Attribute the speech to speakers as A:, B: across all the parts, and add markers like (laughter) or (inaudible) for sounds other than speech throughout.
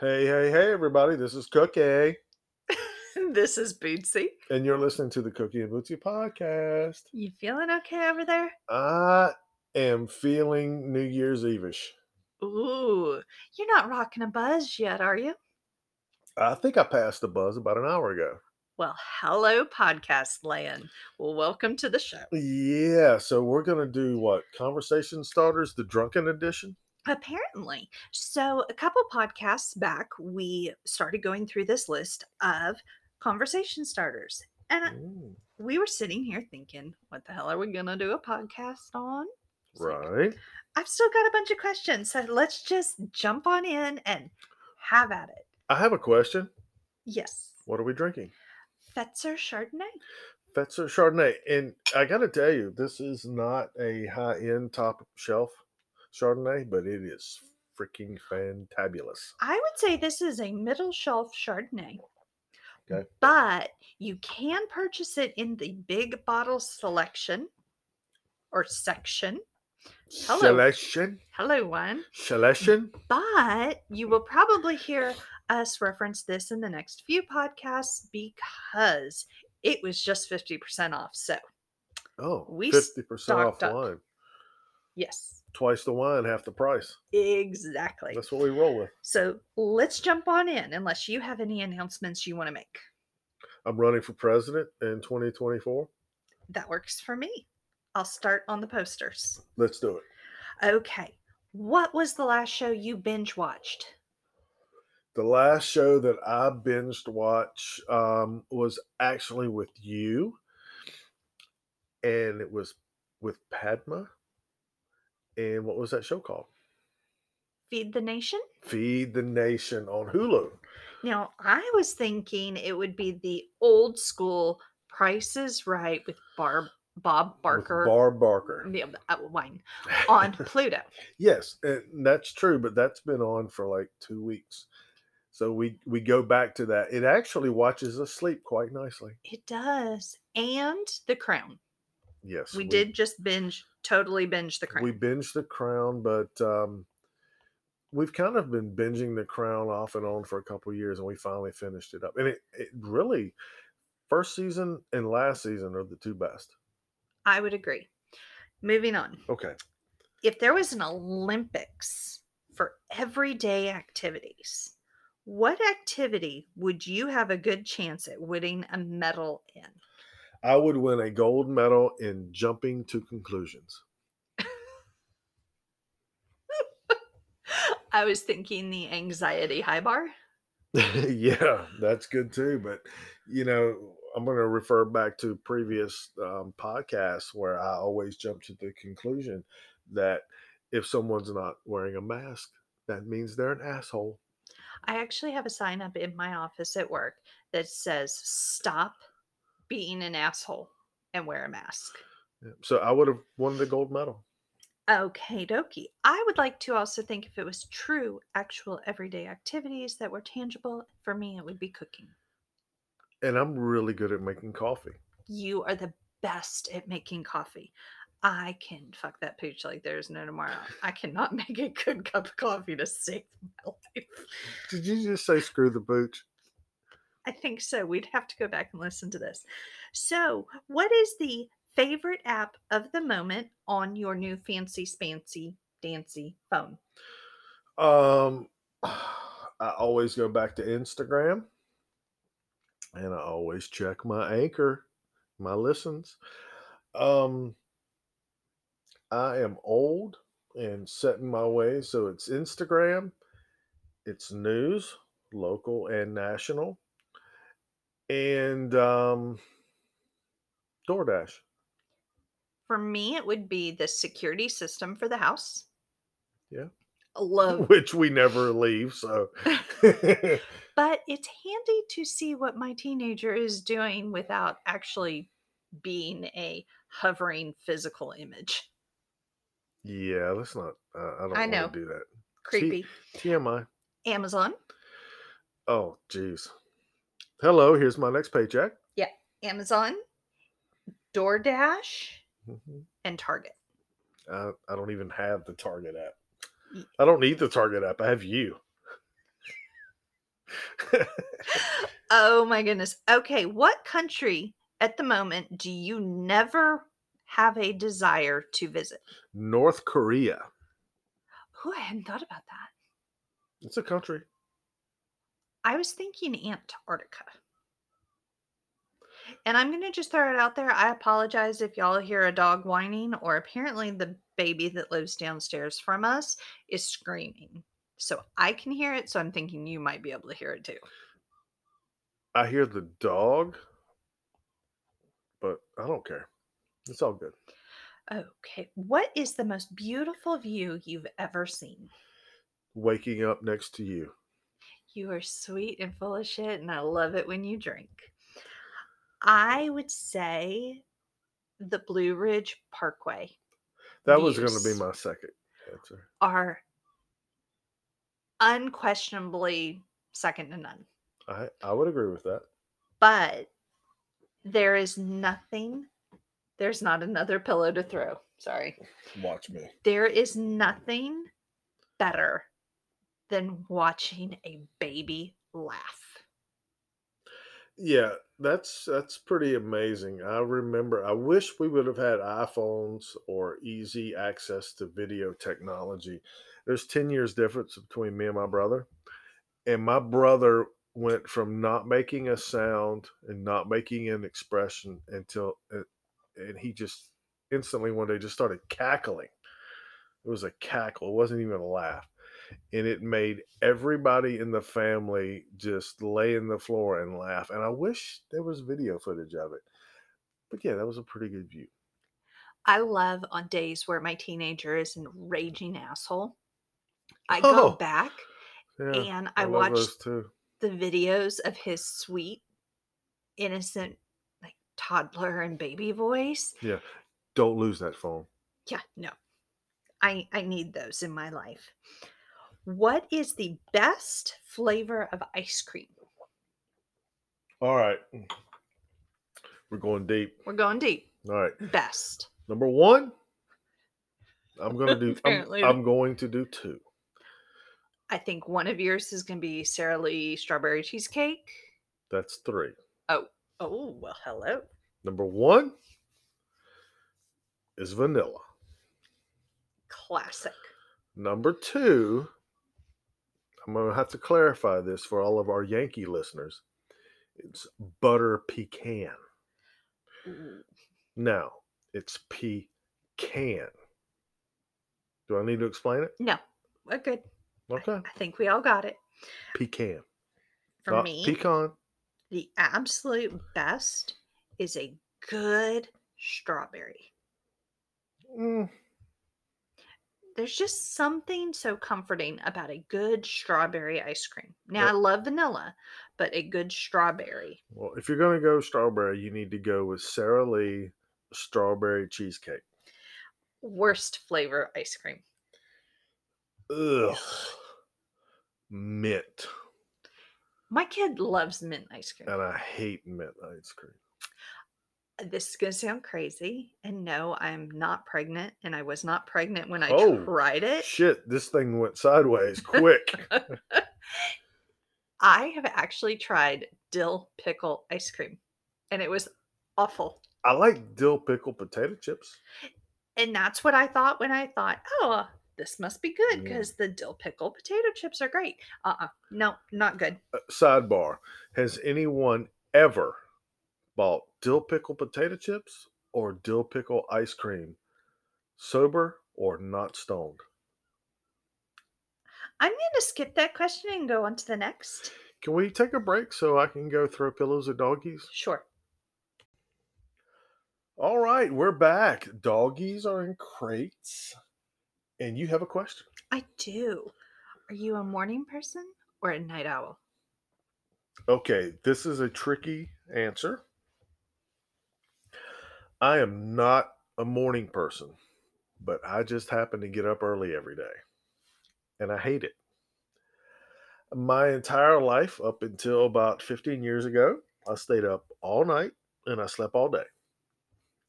A: Hey, hey, hey, everybody. This is Cookie, (laughs)
B: this is Bootsy.
A: and you're listening to the Cookie and Bootsy podcast.
B: You feeling okay over there?
A: I am feeling New Year's Eve-ish.
B: Ooh, you're not rocking a buzz yet, are you?
A: I think I passed the buzz about an hour ago.
B: Well, hello, podcast land. Well, welcome to the show.
A: Yeah, so we're going to do what? Conversation starters, the drunken edition?
B: Apparently. So, a couple podcasts back, we started going through this list of conversation starters. And I- we were sitting here thinking, what the hell are we going to do a podcast on? It's like,
A: right.
B: I've still got a bunch of questions. So, let's just jump on in and have at it.
A: I have a question.
B: Yes.
A: What are we drinking?
B: Fetzer Chardonnay.
A: Fetzer Chardonnay. And I got to tell you, this is not a high end top shelf Chardonnay, but it is freaking fantabulous.
B: I would say this is a middle shelf Chardonnay.
A: Okay.
B: But you can purchase it in the big bottle selection or section. Hello.
A: Selection.
B: Hello, one.
A: Selection.
B: But you will probably hear us reference this in the next few podcasts because it was just 50% off. So,
A: Oh,
B: We
A: 50% off
B: up.
A: wine.
B: yes,
A: Twice the wine, half the price.
B: exactly.
A: That's what we roll with.
B: So, let's jump on in unless you have any announcements you want to make.
A: I'm running for president in 2024.
B: That works for me. I'll start on the posters.
A: Let's do it.
B: Okay. What was the last show you binge watched?
A: The last show that I binged watch um, was actually with you, and it was with Padma. And what was that show called?
B: Feed the Nation?
A: Feed the Nation on Hulu.
B: Now, I was thinking it would be the old school Price is Right with Barb Bob
A: with
B: Barker.
A: Barb Barker.
B: the, uh, wine on (laughs) Pluto.
A: Yes, and that's true, but that's been on for like two weeks. So we we go back to that. It actually watches us sleep quite nicely.
B: It does. And The Crown.
A: Yes,
B: We, did just binge, totally binge The Crown.
A: We binged the Crown, but um, we've kind of been binging the Crown off and on for a couple years, and we finally finished it up. And it, it really, first season and last season are the two best.
B: I would agree. Moving on.
A: Okay,
B: if there was an Olympics for everyday activities, what activity would you have a good chance at winning a medal in?
A: I would win a gold medal in jumping to conclusions. (laughs)
B: I was thinking the anxiety high bar. (laughs)
A: yeah, that's good too. But you know, I'm going to refer back to previous um, podcasts where I always jump to the conclusion that if someone's not wearing a mask, that means they're an asshole.
B: I actually have a sign up in my office at work that says stop being an asshole and wear a mask.
A: So I would have won the gold medal.
B: Okay, dokie. I would like to also think if it was true, actual everyday activities that were tangible, for me, it would be cooking.
A: And I'm really good at making coffee.
B: You are the best at making coffee. I can fuck that pooch like there's no tomorrow. I cannot (laughs) make a good cup of coffee to save my life.
A: Did you just say screw the booch?
B: I think so. We'd have to go back and listen to this. So, what is the favorite app of the moment on your new fancy spancy dancy phone?
A: Um, (sighs) I always go back to Instagram, and I always check my anchor, my listens. Um, I am old and set in my way, so it's Instagram, it's news, local and national, and um, DoorDash.
B: For me, it would be the security system for the house.
A: Yeah. (laughs)
B: Love
A: Which we never leave, so (laughs) (laughs)
B: but it's handy to see what my teenager is doing without actually being a hovering physical image.
A: yeah, let's not. Uh, I don't
B: I
A: want
B: know.
A: to do that.
B: Creepy.
A: TMI.
B: Amazon.
A: Oh, jeez. Hello, here's my next paycheck. Yeah.
B: Amazon, DoorDash,
A: Mhm.
B: and Target.
A: I, I don't even have the Target app. I don't need the Target app. I have you. (laughs)
B: Oh my goodness. Okay, what country at the moment do you never have a desire to visit?
A: North Korea.
B: Oh, I hadn't thought about that.
A: It's a country.
B: I was thinking Antarctica. And I'm going to just throw it out there. I apologize if y'all hear a dog whining, or apparently the baby that lives downstairs from us is screaming. So I can hear it. So I'm thinking you might be able to hear it too.
A: I hear the dog, but I don't care. It's all good.
B: Okay. What is the most beautiful view you've ever seen?
A: Waking up next to you.
B: You are sweet and full of shit, and I love it when you drink. I would say the Blue Ridge Parkway
A: That was going to be my second answer.
B: are unquestionably second to none.
A: I I would agree with that.
B: But there is nothing, there's not another pillow to throw. Sorry.
A: Watch me.
B: There is nothing better than watching a baby laugh.
A: Yeah, that's that's pretty amazing. I remember I wish we would have had iPhones or easy access to video technology. There's 10 years difference between me and my brother. And my brother went from not making a sound and not making an expression until uh, and he just instantly one day just started cackling. It was a cackle. It wasn't even a laugh. And it made everybody in the family just lay in the floor and laugh. And I wish there was video footage of it. But yeah, that was a pretty good view.
B: I love on days where my teenager is a raging asshole. I go
A: Oh,
B: back
A: Yeah,
B: and I,
A: love
B: watch the videos of his sweet, innocent, like toddler and baby voice. Yeah.
A: Don't lose that phone.
B: Yeah, no. I I need those in my life. What is the best flavor of ice cream?
A: All right. We're going deep.
B: We're going deep.
A: All right.
B: Best.
A: Number one, I'm gonna do I'm, I'm going to do two.
B: I think one of yours is going to be Sara Lee strawberry cheesecake.
A: That's three.
B: Oh, oh, well, hello.
A: Number one is vanilla.
B: Classic.
A: Number two, I'm going to have to clarify this for all of our Yankee listeners. It's butter pecan.
B: Ooh.
A: Now, it's pecan. Do I need to explain it?
B: No, we're good. I-
A: Okay.
B: I think we all got it.
A: Pecan.
B: For
A: Not
B: me,
A: pecan.
B: the absolute best is a good strawberry.
A: Mm,
B: There's just something so comforting about a good strawberry ice cream. Now, I love vanilla, but a good strawberry.
A: well, if you're going to go strawberry, you need to go with Sara Lee strawberry cheesecake.
B: Worst flavor ice cream.
A: Ugh. Mint.
B: My kid loves mint ice cream.
A: And I hate mint ice cream.
B: This is going to sound crazy. And no, I'm not pregnant. And I was not pregnant when I
A: Oh,
B: tried it.
A: Shit, this thing went sideways quick. (laughs)
B: I have actually tried dill pickle ice cream and it was awful.
A: I like dill pickle potato chips.
B: And that's what I thought when I thought, oh, this must be good
A: Yeah.
B: because the dill pickle potato chips are great. Uh uh No, not good.
A: Uh, sidebar Has anyone ever bought dill pickle potato chips or dill pickle ice cream, sober or not stoned?
B: I'm going to skip that question and go on to the next.
A: Can we take a break so I can go throw pillows at doggies?
B: Sure.
A: All right, we're back. Doggies are in crates. And you have a question.
B: I do. Are you a morning person or a night owl?
A: Okay, this is a tricky answer. I am not a morning person, but I just happen to get up early every day. And I hate it. My entire life, up until about 15 years ago, I stayed up all night and I slept all day.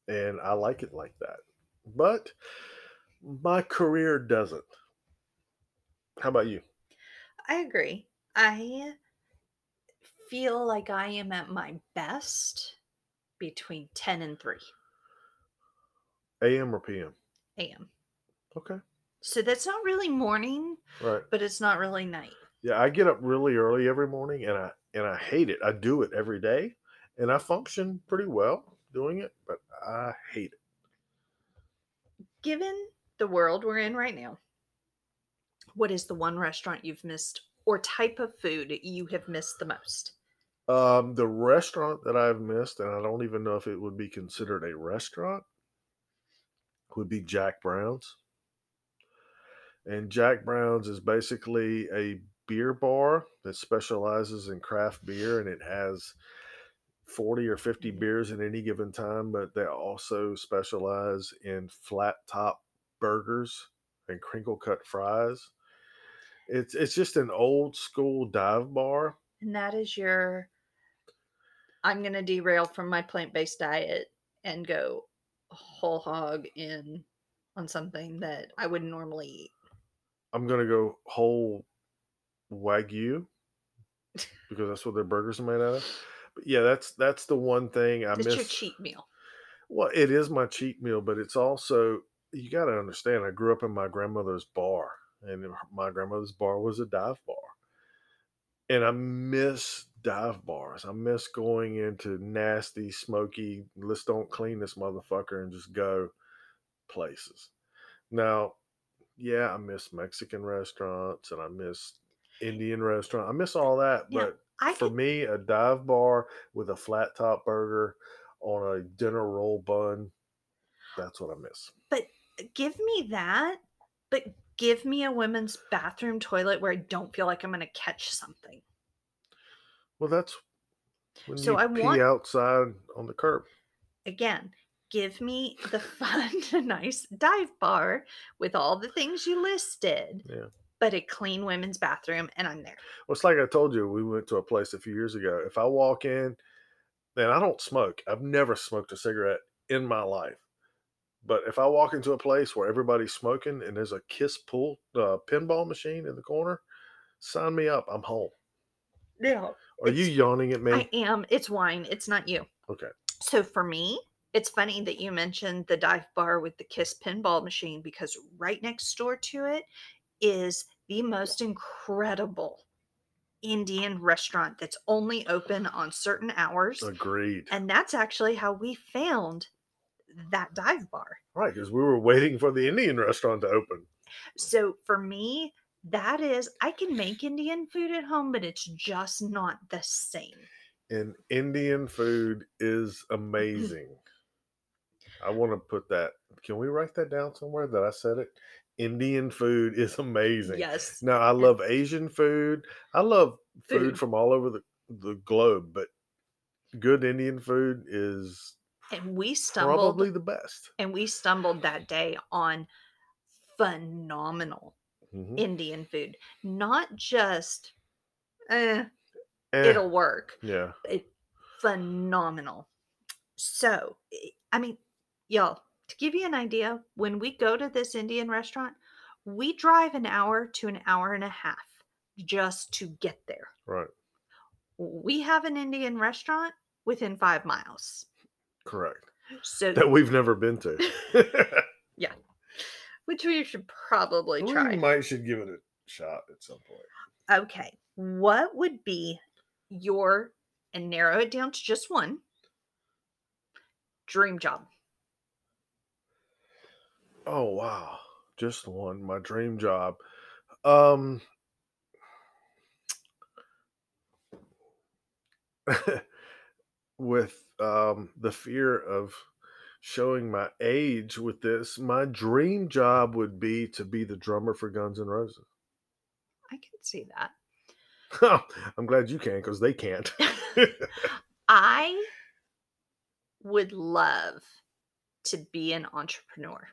A: And I like it like that. But my career doesn't. How about you?
B: I agree. I feel like I am at my best between 10 and 3
A: AM or PM?
B: a.m.
A: Okay.
B: So that's not really morning,
A: Right.
B: but it's not really night.
A: Yeah, I get up really early every morning and I and I hate it. I do it every day and I function pretty well doing it, but I hate it.
B: Given the world we're in right now, what is the one restaurant you've missed or type of food you have missed the most?
A: Um, the restaurant that I've missed, and I don't even know if it would be considered a restaurant, would be Jack Brown's. And Jack Brown's is basically a beer bar that specializes in craft beer and it has 40 or 50
B: Mhm.
A: beers at any given time, but they also specialize in flat top burgers and crinkle cut fries. It's it's just an old school dive bar.
B: And that is your I'm going to derail from my plant-based diet and go whole hog in on something that I wouldn't normally eat.
A: I'm gonna go whole wagyu because that's what their burgers are made out of. But yeah, that's that's the one thing I
B: It's
A: miss.
B: your cheat meal.
A: Well, it is my cheat meal, but it's also you got to understand. I grew up in my grandmother's bar, and my grandmother's bar was a dive bar, and I miss dive bars. I miss going into nasty, smoky. Let's don't clean this motherfucker and just go places. Now, yeah, I miss Mexican restaurants and I miss Indian restaurant. I miss all that,
B: Yeah,
A: but
B: I
A: for
B: could
A: me, a dive bar with a flat top burger on a dinner roll bun, that's what I miss.
B: but uh, give me that, but give me a women's bathroom toilet where I don't feel like I'm going to catch something.
A: Well, that's when
B: So
A: you
B: I
A: pee
B: want-
A: outside on the curb.
B: Again, give me the (laughs) fun, nice dive bar with all the things you listed,
A: Yeah.
B: but a clean women's bathroom, and I'm there.
A: Well, it's like I told you, we went to a place a few years ago. If I walk in, and I don't smoke, I've never smoked a cigarette in my life. But if I walk into a place where everybody's smoking and there's a kiss pull uh, pinball machine in the corner, sign me up. I'm home.
B: No,
A: Are you yawning at me?
B: I am. It's wine. It's not you.
A: okay.
B: So for me, it's funny that you mentioned the dive bar with the Kiss pinball machine because right next door to it is the most incredible Indian restaurant that's only open on certain hours.
A: Agreed.
B: And that's actually how we found that dive bar.
A: right, because we were waiting for the Indian restaurant to open.
B: So for me, that is, I can make Indian food at home, but it's just not the same.
A: And Indian food is mm-hmm. amazing. I want to put that. Can we write that down somewhere that I said it? Indian food is amazing.
B: Yes.
A: Now I love Asian food. I love food,
B: Food.
A: from all over the, the globe, but good Indian food is
B: And we stumbled
A: probably the best.
B: and we stumbled that day on phenomenal
A: Mhm.
B: Indian food. Not just eh,
A: Eh,
B: it'll work.
A: yeah.
B: It phenomenal. So, i- mean, y'all, to give you an idea, when we go to this Indian restaurant, we drive an hour to an hour and a half just to get there.
A: Right.
B: We have an Indian restaurant within five miles.
A: Correct.
B: So,
A: That we've never been to. (laughs)
B: which we should probably
A: we
B: try.
A: We might should give it a shot at some point.
B: Okay. What would be your, and narrow it down to just one, dream job?
A: Oh wow. Just one. My dream job. Um (laughs) with um the fear of showing my age with this, my dream job would be to be the drummer for Guns N' Roses.
B: I can see that. (laughs)
A: I'm glad you can because they can't. (laughs) (laughs)
B: I would love to be an entrepreneur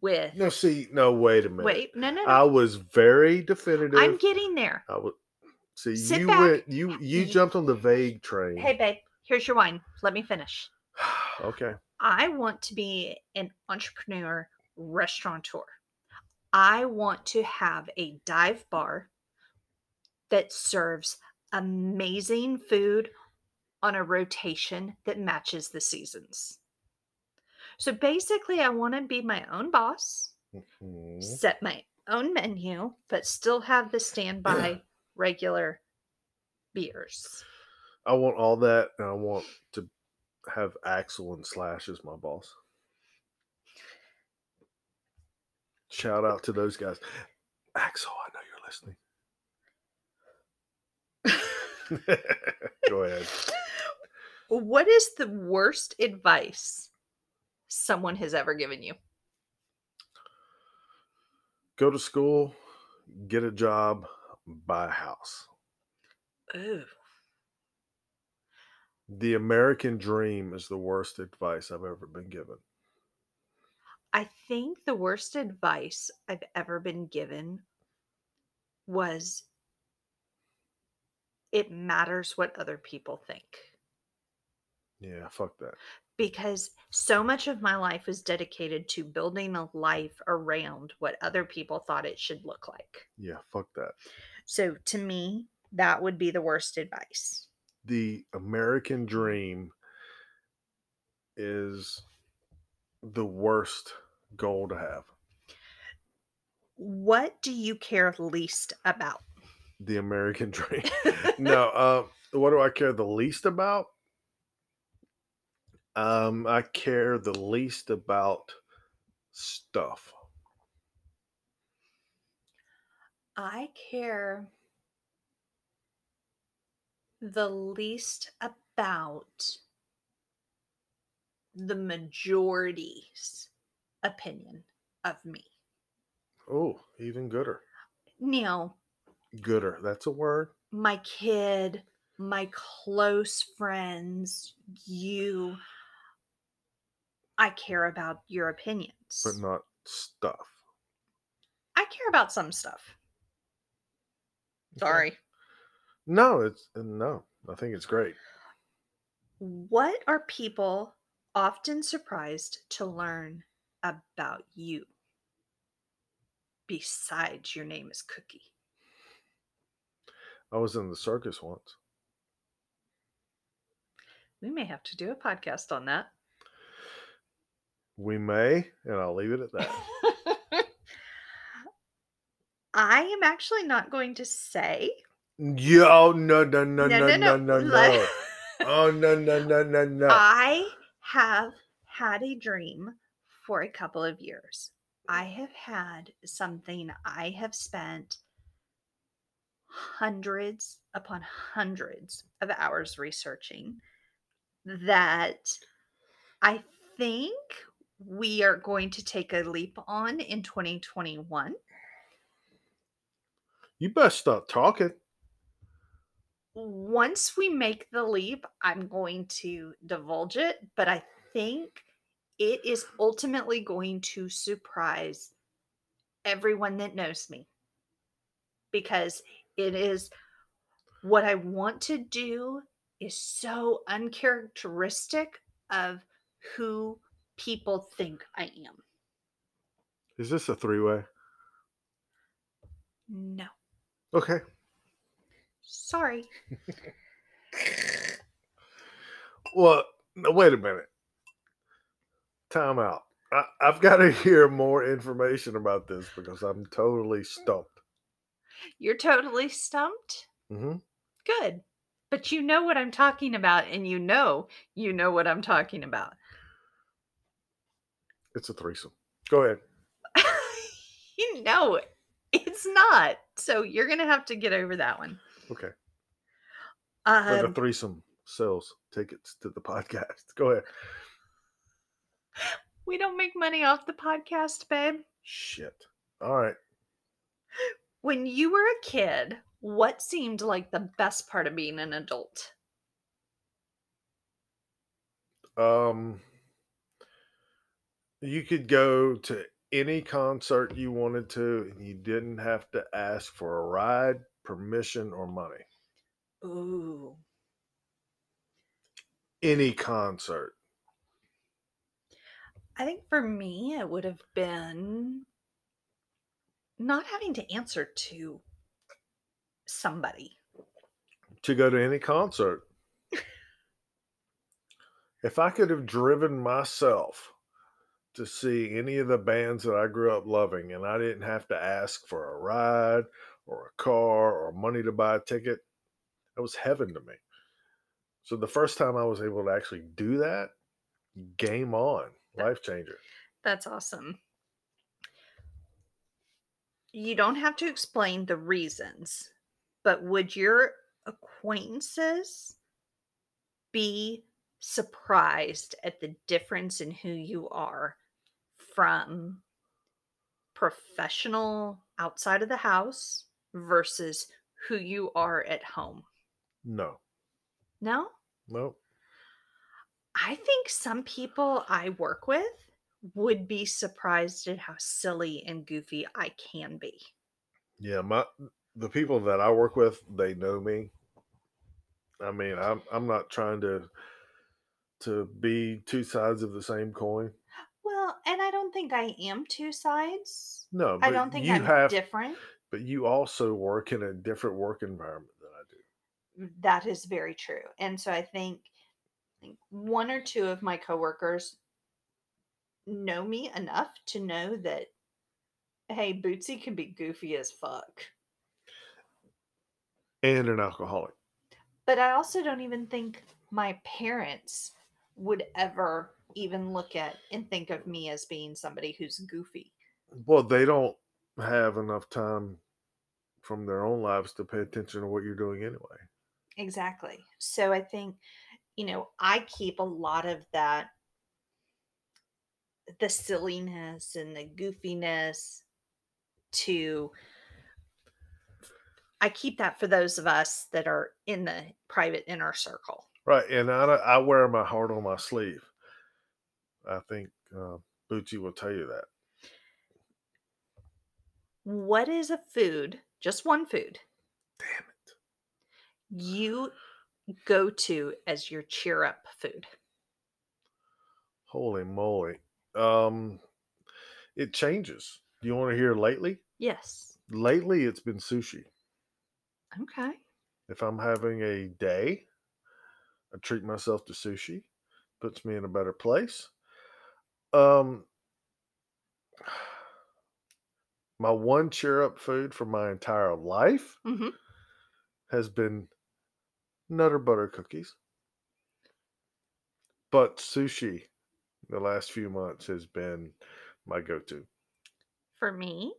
B: with.
A: no, see, no, wait a minute.
B: Wait, no, no, no.
A: I was very definitive.
B: I'm getting there.
A: I would see
B: Sit
A: you
B: back.
A: went you You- jumped on the vague train.
B: Hey, babe, here's your wine. Let me finish.
A: Okay.
B: I want to be an entrepreneur restaurateur. I want to have a dive bar that serves amazing food on a rotation that matches the seasons. So basically, I want to be my own boss,
A: Mhm.
B: set my own menu, but still have the standby (clears throat) regular beers.
A: I want all that, and I want to have Axl and Slash as my boss. Shout out to those guys. Axl, I know you're listening. Go ahead.
B: What is the worst advice someone has ever given you?
A: Go to school, get a job, buy a house.
B: Ooh.
A: The American dream is the worst advice I've ever been given.
B: I think the worst advice I've ever been given was it matters what other people think.
A: Yeah, fuck that.
B: Because so much of my life was dedicated to building a life around what other people thought it should look like.
A: Yeah, fuck that.
B: So to me, that would be the worst advice.
A: The American dream is the worst goal to have.
B: What do you care least about?
A: The American (laughs) dream. (laughs) no, uh, what do I care the least about? Um, I care the least about stuff.
B: I care the least about the majority's opinion of me.
A: Oh, even gooder.
B: Now,
A: Gooder. That's a word.
B: my kid, my close friends, you, I care about your opinions.
A: but not stuff.
B: I care about some stuff. Sorry.
A: No, it's uh, no. I think it's great.
B: What are people often surprised to learn about you besides your name is Cookie?
A: I was in the circus once.
B: We may have to do a podcast on that.
A: We may, and I'll leave it at that. (laughs)
B: I am actually not going to say.
A: Yo, oh, no, no, no, no, no, no, no.
B: Let-
A: Oh, no, no, no, no, (laughs) no.
B: I have had a dream for a couple of years. I have had something I have spent hundreds upon hundreds of hours researching that I think we are going to take a leap on in 2021.
A: You best stop talking.
B: Once we make the leap, I'm going to divulge it, but I think it is ultimately going to surprise everyone that knows me because it is what I want to do is so uncharacteristic of who people think I am.
A: Is this a three way?
B: No.
A: Okay.
B: Sorry.
A: Well, wait a minute. Time out. I, I've got to (laughs) hear more information about this because I'm totally stumped.
B: You're totally stumped?
A: hmm
B: Good. But you know what I'm talking about, and you know you know what I'm talking about.
A: It's a threesome. Go ahead. (laughs)
B: you know it's not. So you're going to have to get over that one.
A: Okay. But a
B: Um,
A: threesome sells tickets to the (laughs) podcast. Go ahead.
B: we don't make money off the podcast, babe.
A: Shit. All right.
B: When you were a kid, what seemed like the best part of being an adult?
A: Um, you could go to any concert you wanted to, and you didn't have to ask for a ride, permission, or money.
B: Ooh.
A: Any concert.
B: I think for me, it would have been not having to answer to somebody.
A: to go to any concert. (laughs) if I could have driven myself to see any of the bands that I grew up loving and I didn't have to ask for a ride or a car or money to buy a ticket, that was heaven to me. So the first time I was able to actually do that, game on, life changer.
B: That's awesome. You don't have to explain the reasons, but would your acquaintances be surprised at the difference in who you are from professional outside of the house versus who you are at home?
A: No,
B: No?
A: no.
B: I think some people I work with would be surprised at how silly and goofy I can be.
A: Yeah, my the people that I work with, they know me. I mean, I'm I'm not trying to to be two sides of the same coin.
B: Well, and I don't think I am two sides.
A: No,
B: I don't think
A: you
B: I'm
A: have,
B: different.
A: But you also work in a different work environment than I do.
B: That is very true. And so I think I think one or two of my coworkers know me enough to know that hey, Bootsy can be goofy as fuck.
A: And an alcoholic.
B: But I also don't even think my parents would ever even look at and think of me as being somebody who's goofy.
A: Well, they don't have enough time from their own lives to pay attention to what you're doing anyway.
B: Exactly. So I think, you know, I keep a lot of that the silliness and the goofiness to I keep that for those of us that are in the private inner circle.
A: Right, and I, I wear my heart on my sleeve. I think uh, Bootsy will tell you that.
B: What is a food, just one food,
A: Damn it!
B: you go to as your cheer up food?
A: Holy moly! Um, it changes. Do you want to hear lately?
B: Yes.
A: Lately, it's been sushi.
B: Okay.
A: If I'm having a day, I treat myself to sushi. Puts me in a better place. Um, my one cheer up food for my entire life
B: hmm
A: has been Nutter Butter cookies. But sushi, the last few months, has been my go to.
B: For me,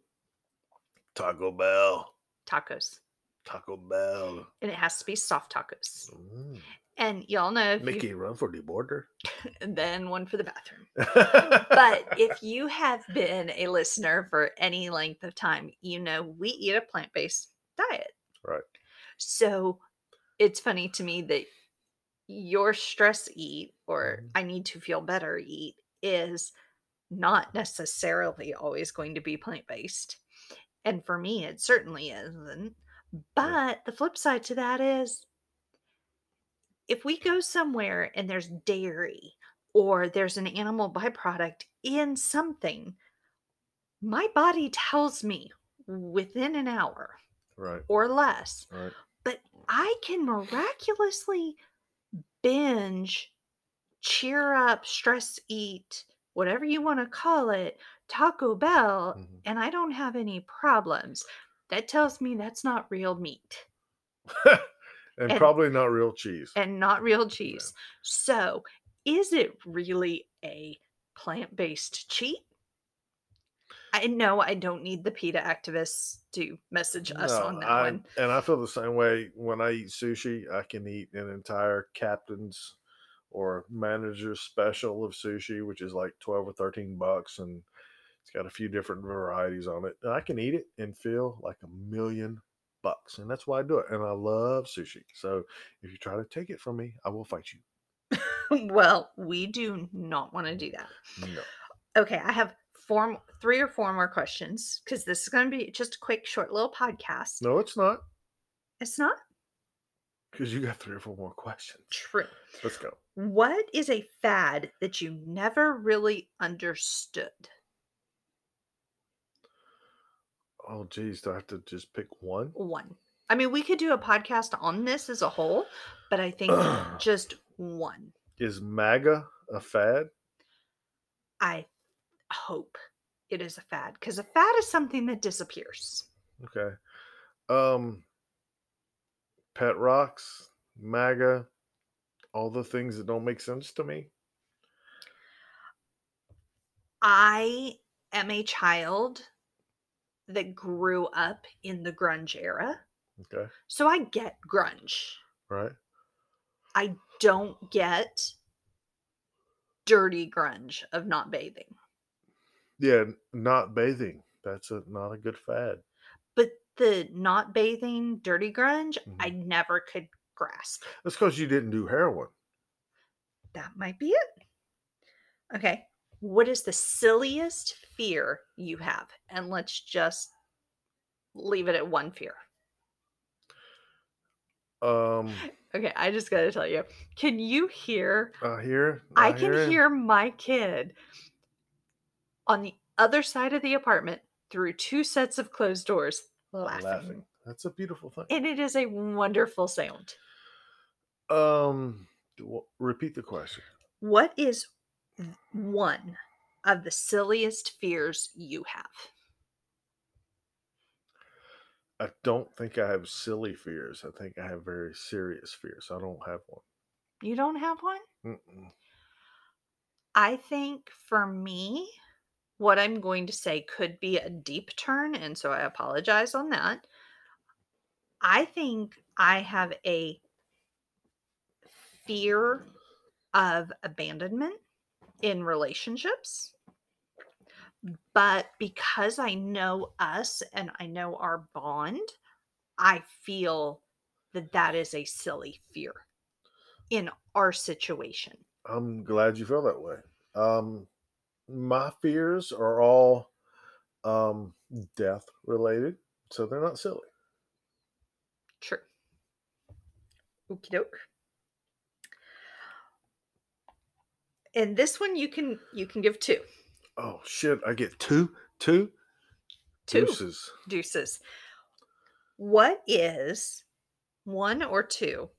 A: Taco Bell.
B: tacos.
A: Taco Bell.
B: And it has to be soft tacos.
A: Mm.
B: And y'all know if
A: Mickey,
B: you
A: run for the border. (laughs)
B: then one for the bathroom. (laughs)
A: but
B: if you have been a listener for any length of time, you know we eat a plant-based diet.
A: Right.
B: So it's funny to me that your stress eat or
A: Mhm.
B: I need to feel better eat is not necessarily always going to be plant-based. And for me, it certainly isn't. But the flip side to that is if we go somewhere and there's dairy or there's an animal byproduct in something, my body tells me within an hour
A: right,
B: or less,
A: right.
B: but I can miraculously binge, cheer up, stress eat, whatever you want to call it, Taco Bell,
A: Mhm.
B: and I don't have any problems. That tells me that's not real meat (laughs)
A: and,
B: And-
A: probably not real cheese.
B: and not real cheese. So, is it really a plant based cheat? I know I don't need the PETA activists to message us
A: No,
B: on that
A: I,
B: one.
A: And I feel the same way when I eat sushi. I can eat an entire captain's or manager's special of sushi, which is like 12 or 13 bucks. And it's got a few different varieties on it. And I can eat it and feel like a million bucks. And that's why I do it. And I love sushi. So if you try to take it from me, I will fight you. (laughs)
B: well, we do not want to do that.
A: No.
B: Okay, I have four, three or four more questions because this is going to be just a quick, short little podcast.
A: No, it's not.
B: It's not
A: Because you got three or four more questions.
B: true.
A: Let's go.
B: What is a fad that you never really understood?
A: Oh, geez. Do I have to just pick one?
B: One. I mean, we could do a podcast on this as a whole, but I think (clears throat) just one.
A: Is MAGA a fad?
B: I hope it is a fad because a fad is something that disappears.
A: Okay. Um Pet rocks, MAGA, all the things that don't make sense to me.
B: I am a child that grew up in the grunge era.
A: Okay.
B: So I get grunge.
A: Right.
B: I don't get dirty grunge of not bathing.
A: Yeah, not bathing. That's a not a good fad.
B: But the not bathing dirty grunge,
A: Mhm.
B: I never could grasp.
A: That's because you didn't do heroin.
B: That might be it. Okay. What is the silliest fear you have? And let's just leave it at one fear.
A: Um
B: Okay, I just got to tell you. Can you hear?
A: I hear
B: I can
A: it.
B: hear my kid on the other side of the apartment through two sets of closed doors laughing.
A: laughing. That's a beautiful thing.
B: And it is a wonderful sound.
A: Um repeat the question.
B: What is one of the silliest fears you have?
A: I don't think I have silly fears. I think I have very serious fears. I don't have one.
B: You don't have one?
A: Mm-mm.
B: I think for me, what I'm going to say could be a deep turn. And so I apologize on that. I think I have a fear of abandonment in relationships. But because I know us and I know our bond, I feel that that is a silly fear in our situation.
A: I'm glad you feel that way. Um, my fears are all um, death related, so they're not silly.
B: True. Okie doke. And this one you can you can give two.
A: Oh shit! I get two, two,
B: Two
A: deuces.
B: deuces. What is one or two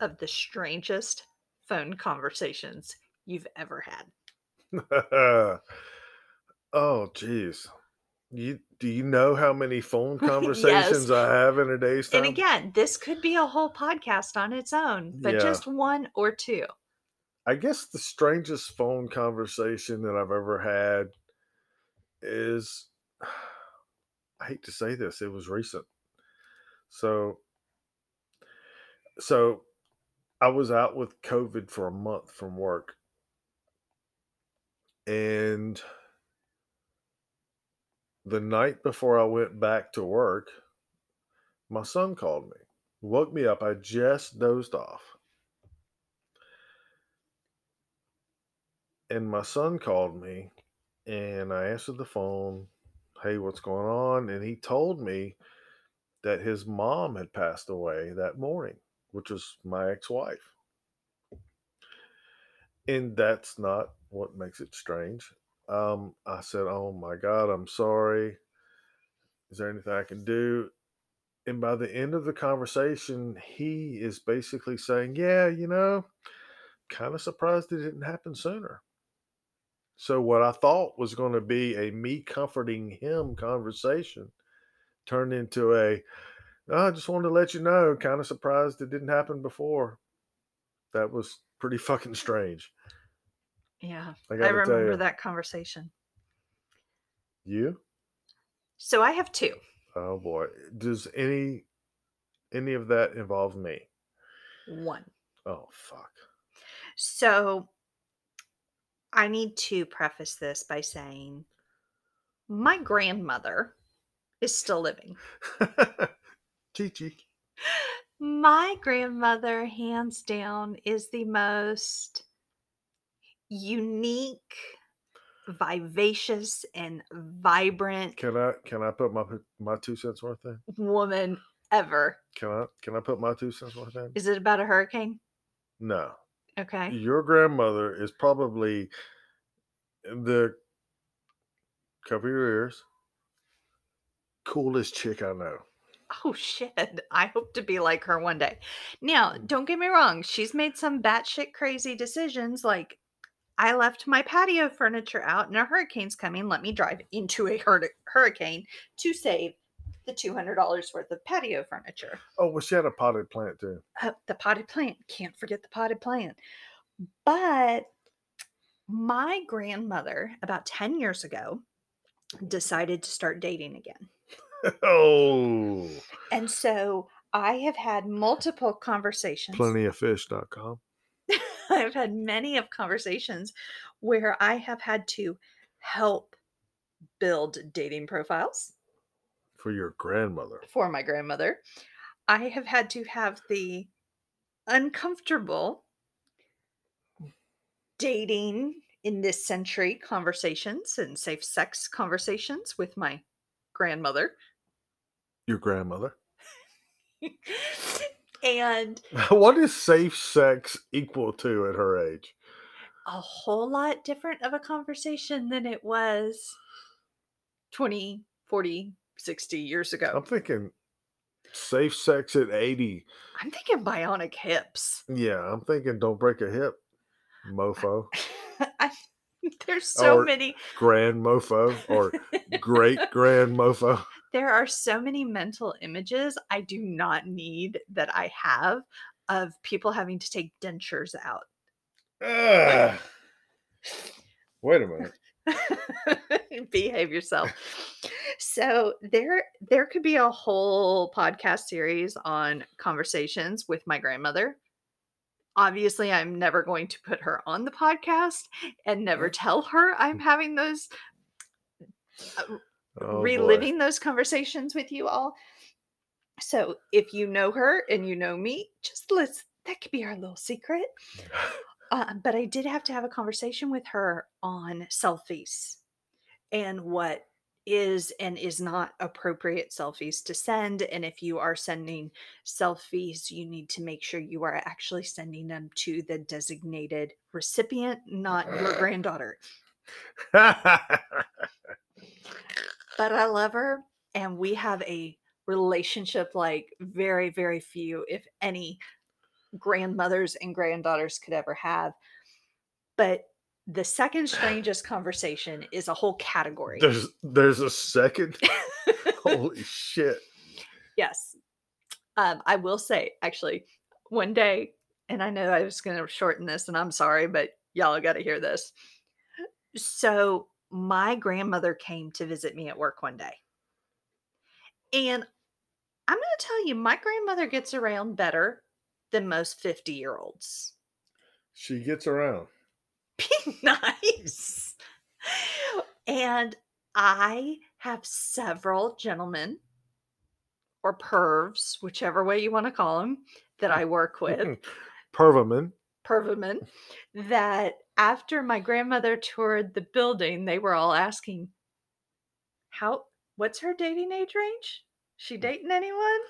B: of the strangest phone conversations you've ever had? (laughs)
A: oh jeez. You do you know how many phone (laughs) conversations I have in a day's time?
B: And again, this could be a whole podcast on its own, but
A: Yeah.
B: just one or two.
A: I guess the strangest phone conversation that I've ever had is I hate to say this, it was recent. So so I was out with COVID for a month from work. And the night before I went back to work, my son called me. Woke me up. I just dozed off. And my son called me and I answered the phone. Hey, what's going on? And he told me that his mom had passed away that morning, which was my ex wife. And that's not what makes it strange. Um, I said, Oh my God, I'm sorry. Is there anything I can do? And by the end of the conversation, he is basically saying, Yeah, you know, kind of surprised it didn't happen sooner. So what I thought was going to be a me comforting him conversation turned into a "Oh, I just wanted to let you know, kind of surprised it didn't happen before. That was pretty (laughs) fucking strange.
B: Yeah.
A: I
B: I remember that conversation.
A: You?
B: So I have two.
A: Oh boy. Does any any of that involve me?
B: One.
A: Oh fuck.
B: So I need to preface this by saying my grandmother is still living. (laughs)
A: Chi Chi.
B: My grandmother, hands down, is the most unique, vivacious, and vibrant
A: Can I can I put my my two cents worth in?
B: woman ever.
A: Can I can I put my two cents worth in?
B: Is it about a hurricane?
A: No.
B: Okay.
A: Your grandmother is probably the cover your ears coolest chick I know.
B: Oh shit. (laughs) I hope to be like her one day. Now, don't get me wrong, she's made some batshit crazy decisions like I left my patio furniture out and a hurricane's coming. Let me drive into a hur- hurricane to save the $200 worth of patio furniture.
A: Oh, well, she had a potted plant too.
B: Uh, the potted plant. Can't forget the potted plant. But my grandmother, about 10 years ago, decided to start dating again. (laughs)
A: oh,
B: And so I have had multiple conversations.
A: plentyoffish.com. (laughs)
B: I've had many of conversations where I have had to help build dating profiles
A: For your grandmother.
B: for my grandmother. I have had to have the uncomfortable dating in this century conversations and safe sex conversations with my grandmother.
A: Your grandmother. (laughs)
B: and (laughs)
A: what is safe sex equal to at her age?
B: a whole lot different of a conversation than it was 20, 40, 60 years ago.
A: I'm thinking safe sex at 80.
B: I'm thinking bionic hips.
A: Yeah, I'm thinking don't break a hip, mofo. (laughs)
B: I, (laughs) there's so
A: Or-
B: many
A: Grand mofo or great (laughs) grand mofo.
B: there are so many mental images I do not need that I have of people having to take dentures out.
A: Ugh. Wait a minute. (laughs)
B: Behave yourself. So there there could be a whole podcast series on conversations with my grandmother. Obviously, I'm never going to put her on the podcast and never mm. tell her I'm mm. having those uh,
A: Oh, boy.
B: reliving those conversations with you all. So if you know her and you know me, just let's that could be our little secret. (laughs) Uh, but I did have to have a conversation with her on selfies and what is and is not appropriate selfies to send. And if you are sending selfies, you need to make sure you are actually sending them to the designated recipient, not your granddaughter. (laughs) but I love her and we have a relationship like very very few if any grandmothers and granddaughters could ever have. But the second (sighs) strangest conversation is a whole category.
A: there's there's a second. (laughs) (laughs) Holy shit.
B: yes. Um, I will say, actually, one day, and I know I was going to shorten this, and I'm sorry, but y'all got to hear this. So, my grandmother came to visit me at work one day. And I'm going to tell you, my grandmother gets around better than most 50 year olds.
A: She gets around.
B: Be (laughs) nice. And I have several gentlemen or pervs, whichever way you want to call them, that I work (laughs) with,
A: Pervaman.
B: pervamen, that after my grandmother toured the building, they were all asking, How, what's her dating age range? She mm. dating anyone?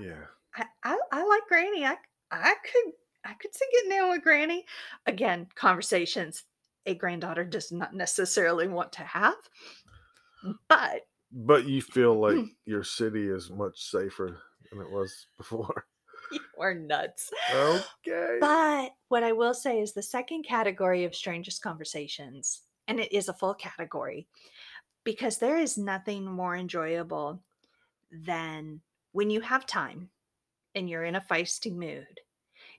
A: Yeah.
B: I, I, I like Granny. I, I could, I could see getting down with Granny. Again, conversations a granddaughter does not necessarily want to have, but
A: But you feel like
B: Mm.
A: your city is much safer than it was (laughs) before. (laughs)
B: you are nuts.
A: Okay.
B: But what I will say is the second category of strangest conversations, and it is a full category, because there is nothing more enjoyable than when you have time and you're in a feisty mood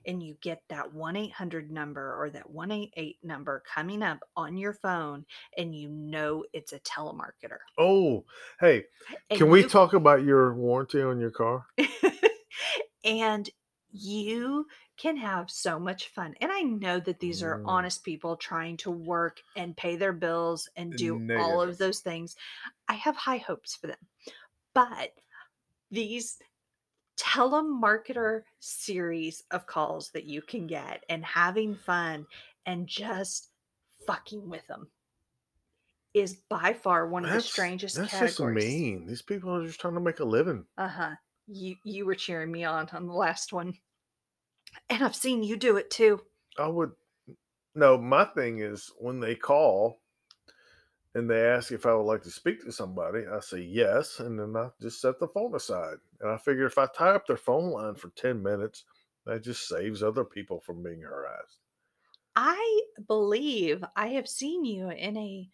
B: and you get that 1 800 number or that 188 number coming up on your phone and you know it's a telemarketer.
A: Oh, hey,
B: And
A: can we
B: you-
A: talk about your warranty on your car? (laughs)
B: and you can have so much fun. And I know that these are
A: Mm.
B: honest people trying to work and pay their bills and do all of those things. I have high hopes for them. But these telemarketer series of calls that you can get and having fun and just fucking with them is by far one of the strangest
A: that's
B: categories.
A: just mean. These people are just trying to make a living.
B: Uh-huh. You you were cheering me on on the last one. And I've seen you do it too.
A: I would no, my thing is when they call, and they ask if I would like to speak to somebody, I say yes, and then I just set the phone aside. And I figure if I tie up their phone line for 10 minutes, that just saves other people from being harassed.
B: I believe I have seen you in a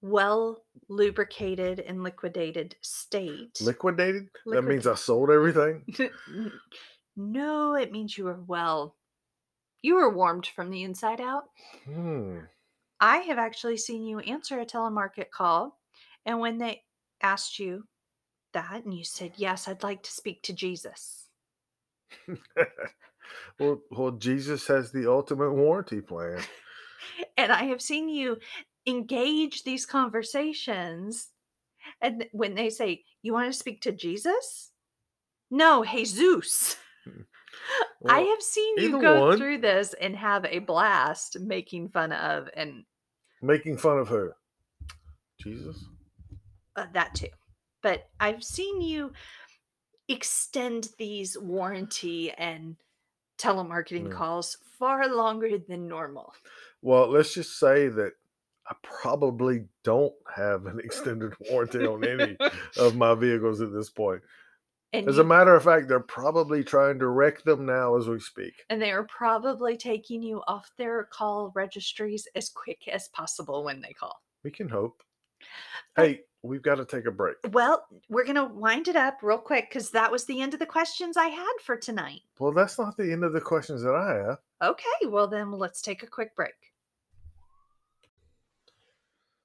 B: well lubricated and liquidated state.
A: Liquidated? That means I sold everything? (laughs)
B: No, it means you were well. You were warmed from the inside out.
A: Hmm.
B: I have actually seen you answer a telemarket call, and when they asked you that, and you said, Yes, I'd like to speak to Jesus. (laughs)
A: well, well, Jesus has the ultimate warranty plan. (laughs)
B: and I have seen you engage these conversations. And when they say, You want to speak to Jesus? No, Jesus. Hmm. (laughs)
A: I
B: have seen you go
A: one.
B: through this and have a blast making fun of and
A: Making fun of her. Jesus?
B: uh, that too. But I've seen you extend these warranty and telemarketing
A: Yeah.
B: calls far longer than normal.
A: Well, let's just say that I probably don't have an (laughs) extended warranty on any of my vehicles at this point.
B: And,
A: As a matter of fact, they're probably trying to wreck them now as we speak.
B: and they are probably taking you off their call registries as quick as possible when they call.
A: We can hope.
B: But-
A: Hey, we've got to take a break.
B: Well, we're going to wind it up real quick because that was the end of the questions I had for tonight.
A: Well, that's not the end of the questions that I have.
B: Okay, well, then let's take a quick break.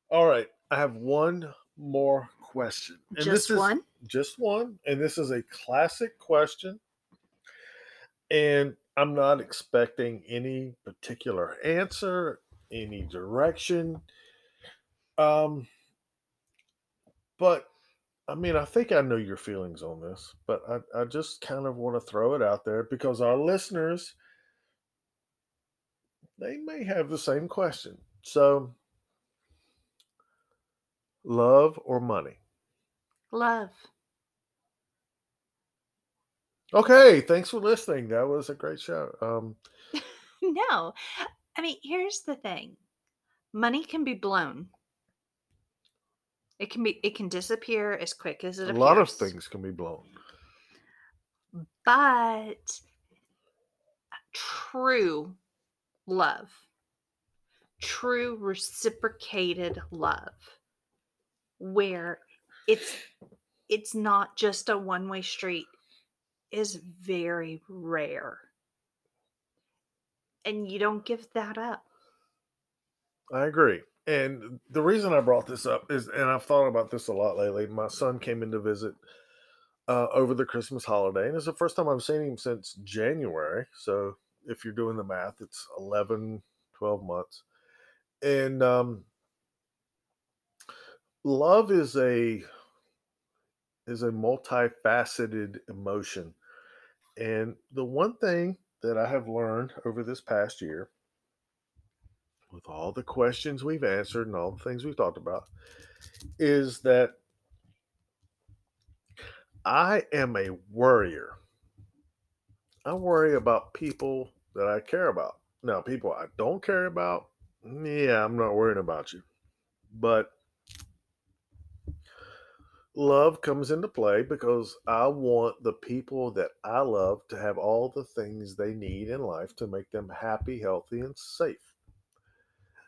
A: All right, I have one more question. And
B: Just
A: this is
B: one?
A: just one, and this is a classic question. And I'm not expecting any particular answer, any direction. Um, but I mean, I think I know your feelings on this, but I, I just kind of want to throw it out there because our listeners, they may have the same question. So, love or money?
B: Love.
A: Okay, thanks for listening. That was a great show. Um, (laughs)
B: No, I mean, here's the thing money can be blown. It can be it can disappear as quick as it
A: a
B: appears.
A: lot of things can be blown.
B: But true love, true reciprocated love, where it's it's not just a one-way street is very rare. And you don't give that up.
A: I agree. And the reason I brought this up is, and I've thought about this a lot lately. My son came in to visit uh, over the Christmas holiday, and it's the first time I've seen him since January. So if you're doing the math, it's 11, 12 months. And um, love is a is a multifaceted emotion. And the one thing that I have learned over this past year with all the questions we've answered and all the things we've talked about is that I am a worrier. I worry about people that I care about. Now, people I don't care about, yeah, I'm not worrying about you. But love comes into play because I want the people that I love to have all the things they need in life to make them happy, healthy, and safe.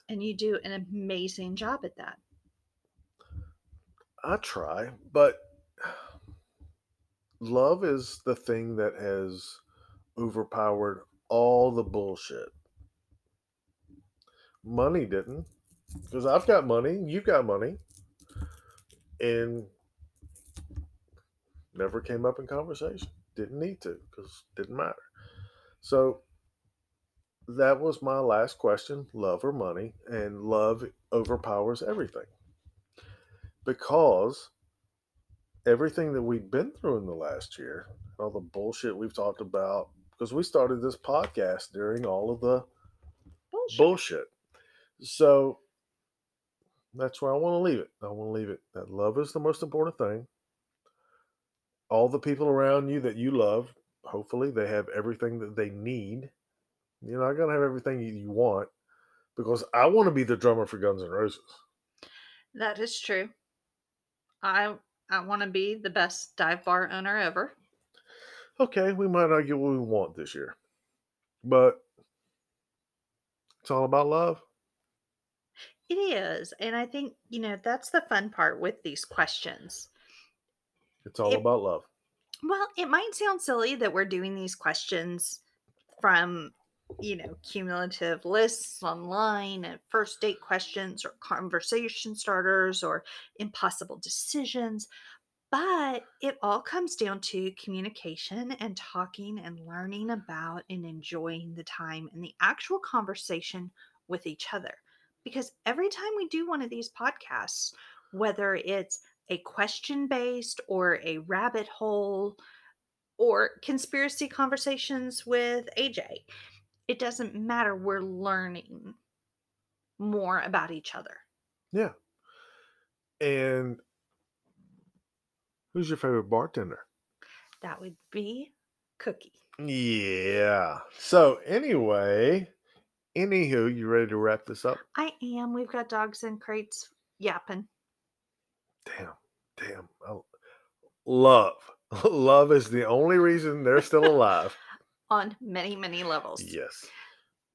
B: And you do an amazing job at that.
A: I try, but (sighs) love is the thing that has overpowered all the bullshit. Money didn't, because I've got money, you've got money, and never came up in conversation. Didn't need to, because didn't matter. So that was my last question: love or money? And love overpowers everything because everything that we've been through in the last year, all the bullshit we've talked about, because we started this podcast during all of the
B: Bullshit.
A: bullshit. So that's where I want to leave it. I want to leave it that love is the most important thing. All the people around you that you love, hopefully, they have everything that they need. You're not going to have everything you you want because I want to be the drummer for Guns N' Roses.
B: That is true. I I want to be the best dive bar owner ever.
A: Okay, we might not get what we want this year, but it's all about love.
B: It is, and I think you know that's the fun part with these questions.
A: It's all
B: It-
A: about love.
B: Well, it might sound silly that we're doing these questions from, you know, cumulative lists online and first date questions or conversation starters or impossible decisions, but it all comes down to communication and talking and learning about and enjoying the time and the actual conversation with each other. Because every time we do one of these podcasts, whether it's a question based or a rabbit hole or conspiracy conversations with AJ. It doesn't matter. We're learning more about each other.
A: Yeah. And who's your favorite bartender?
B: That would be Cookie.
A: Yeah. So anyway, anywho, you ready to wrap this up?
B: I am. We've got dogs in crates yapping.
A: Damn, damn. I- love. (laughs) Love is the only reason they're still alive. (laughs)
B: on many, many levels.
A: yes.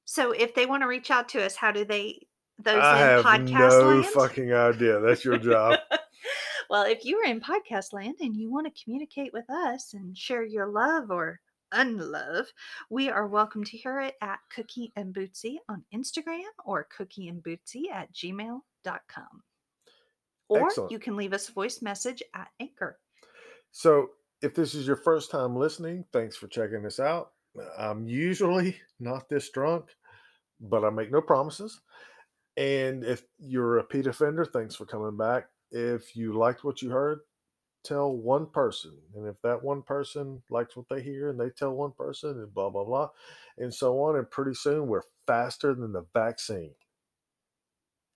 B: So if they want to reach out to us, how do they those
A: I
B: in
A: have
B: podcast
A: no
B: land?
A: fucking idea. That's your job. (laughs)
B: well, if you are in podcast land and you want to communicate with us and share your love or unlove, we are welcome to hear it at Cookie and Bootsy on Instagram or Cookie and Bootsy at gmail.com. Or
A: Excellent.
B: you can leave us a voice message at Anchor.
A: So, if this is your first time listening, thanks for checking us out. I'm usually (laughs) not this drunk, but I make no promises. And if you're a repeat offender, thanks for coming back. If you liked what you heard, tell one person. And if that one person likes what they hear and they tell one person, and blah, blah, blah, and so on. And pretty soon we're faster than the vaccine.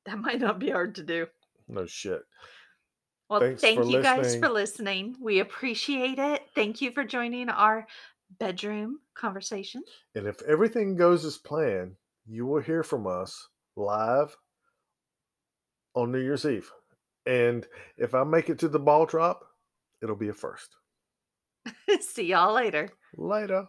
B: That might not be hard to do.
A: No shit.
B: Well,
A: Thanks
B: thank you guys for listening. We appreciate it. Thank you for joining our bedroom conversation.
A: And if everything goes as planned, you will hear from us live on New Year's Eve. And if I make it to the ball drop, it'll be a first. (laughs)
B: See y'all later.
A: Later.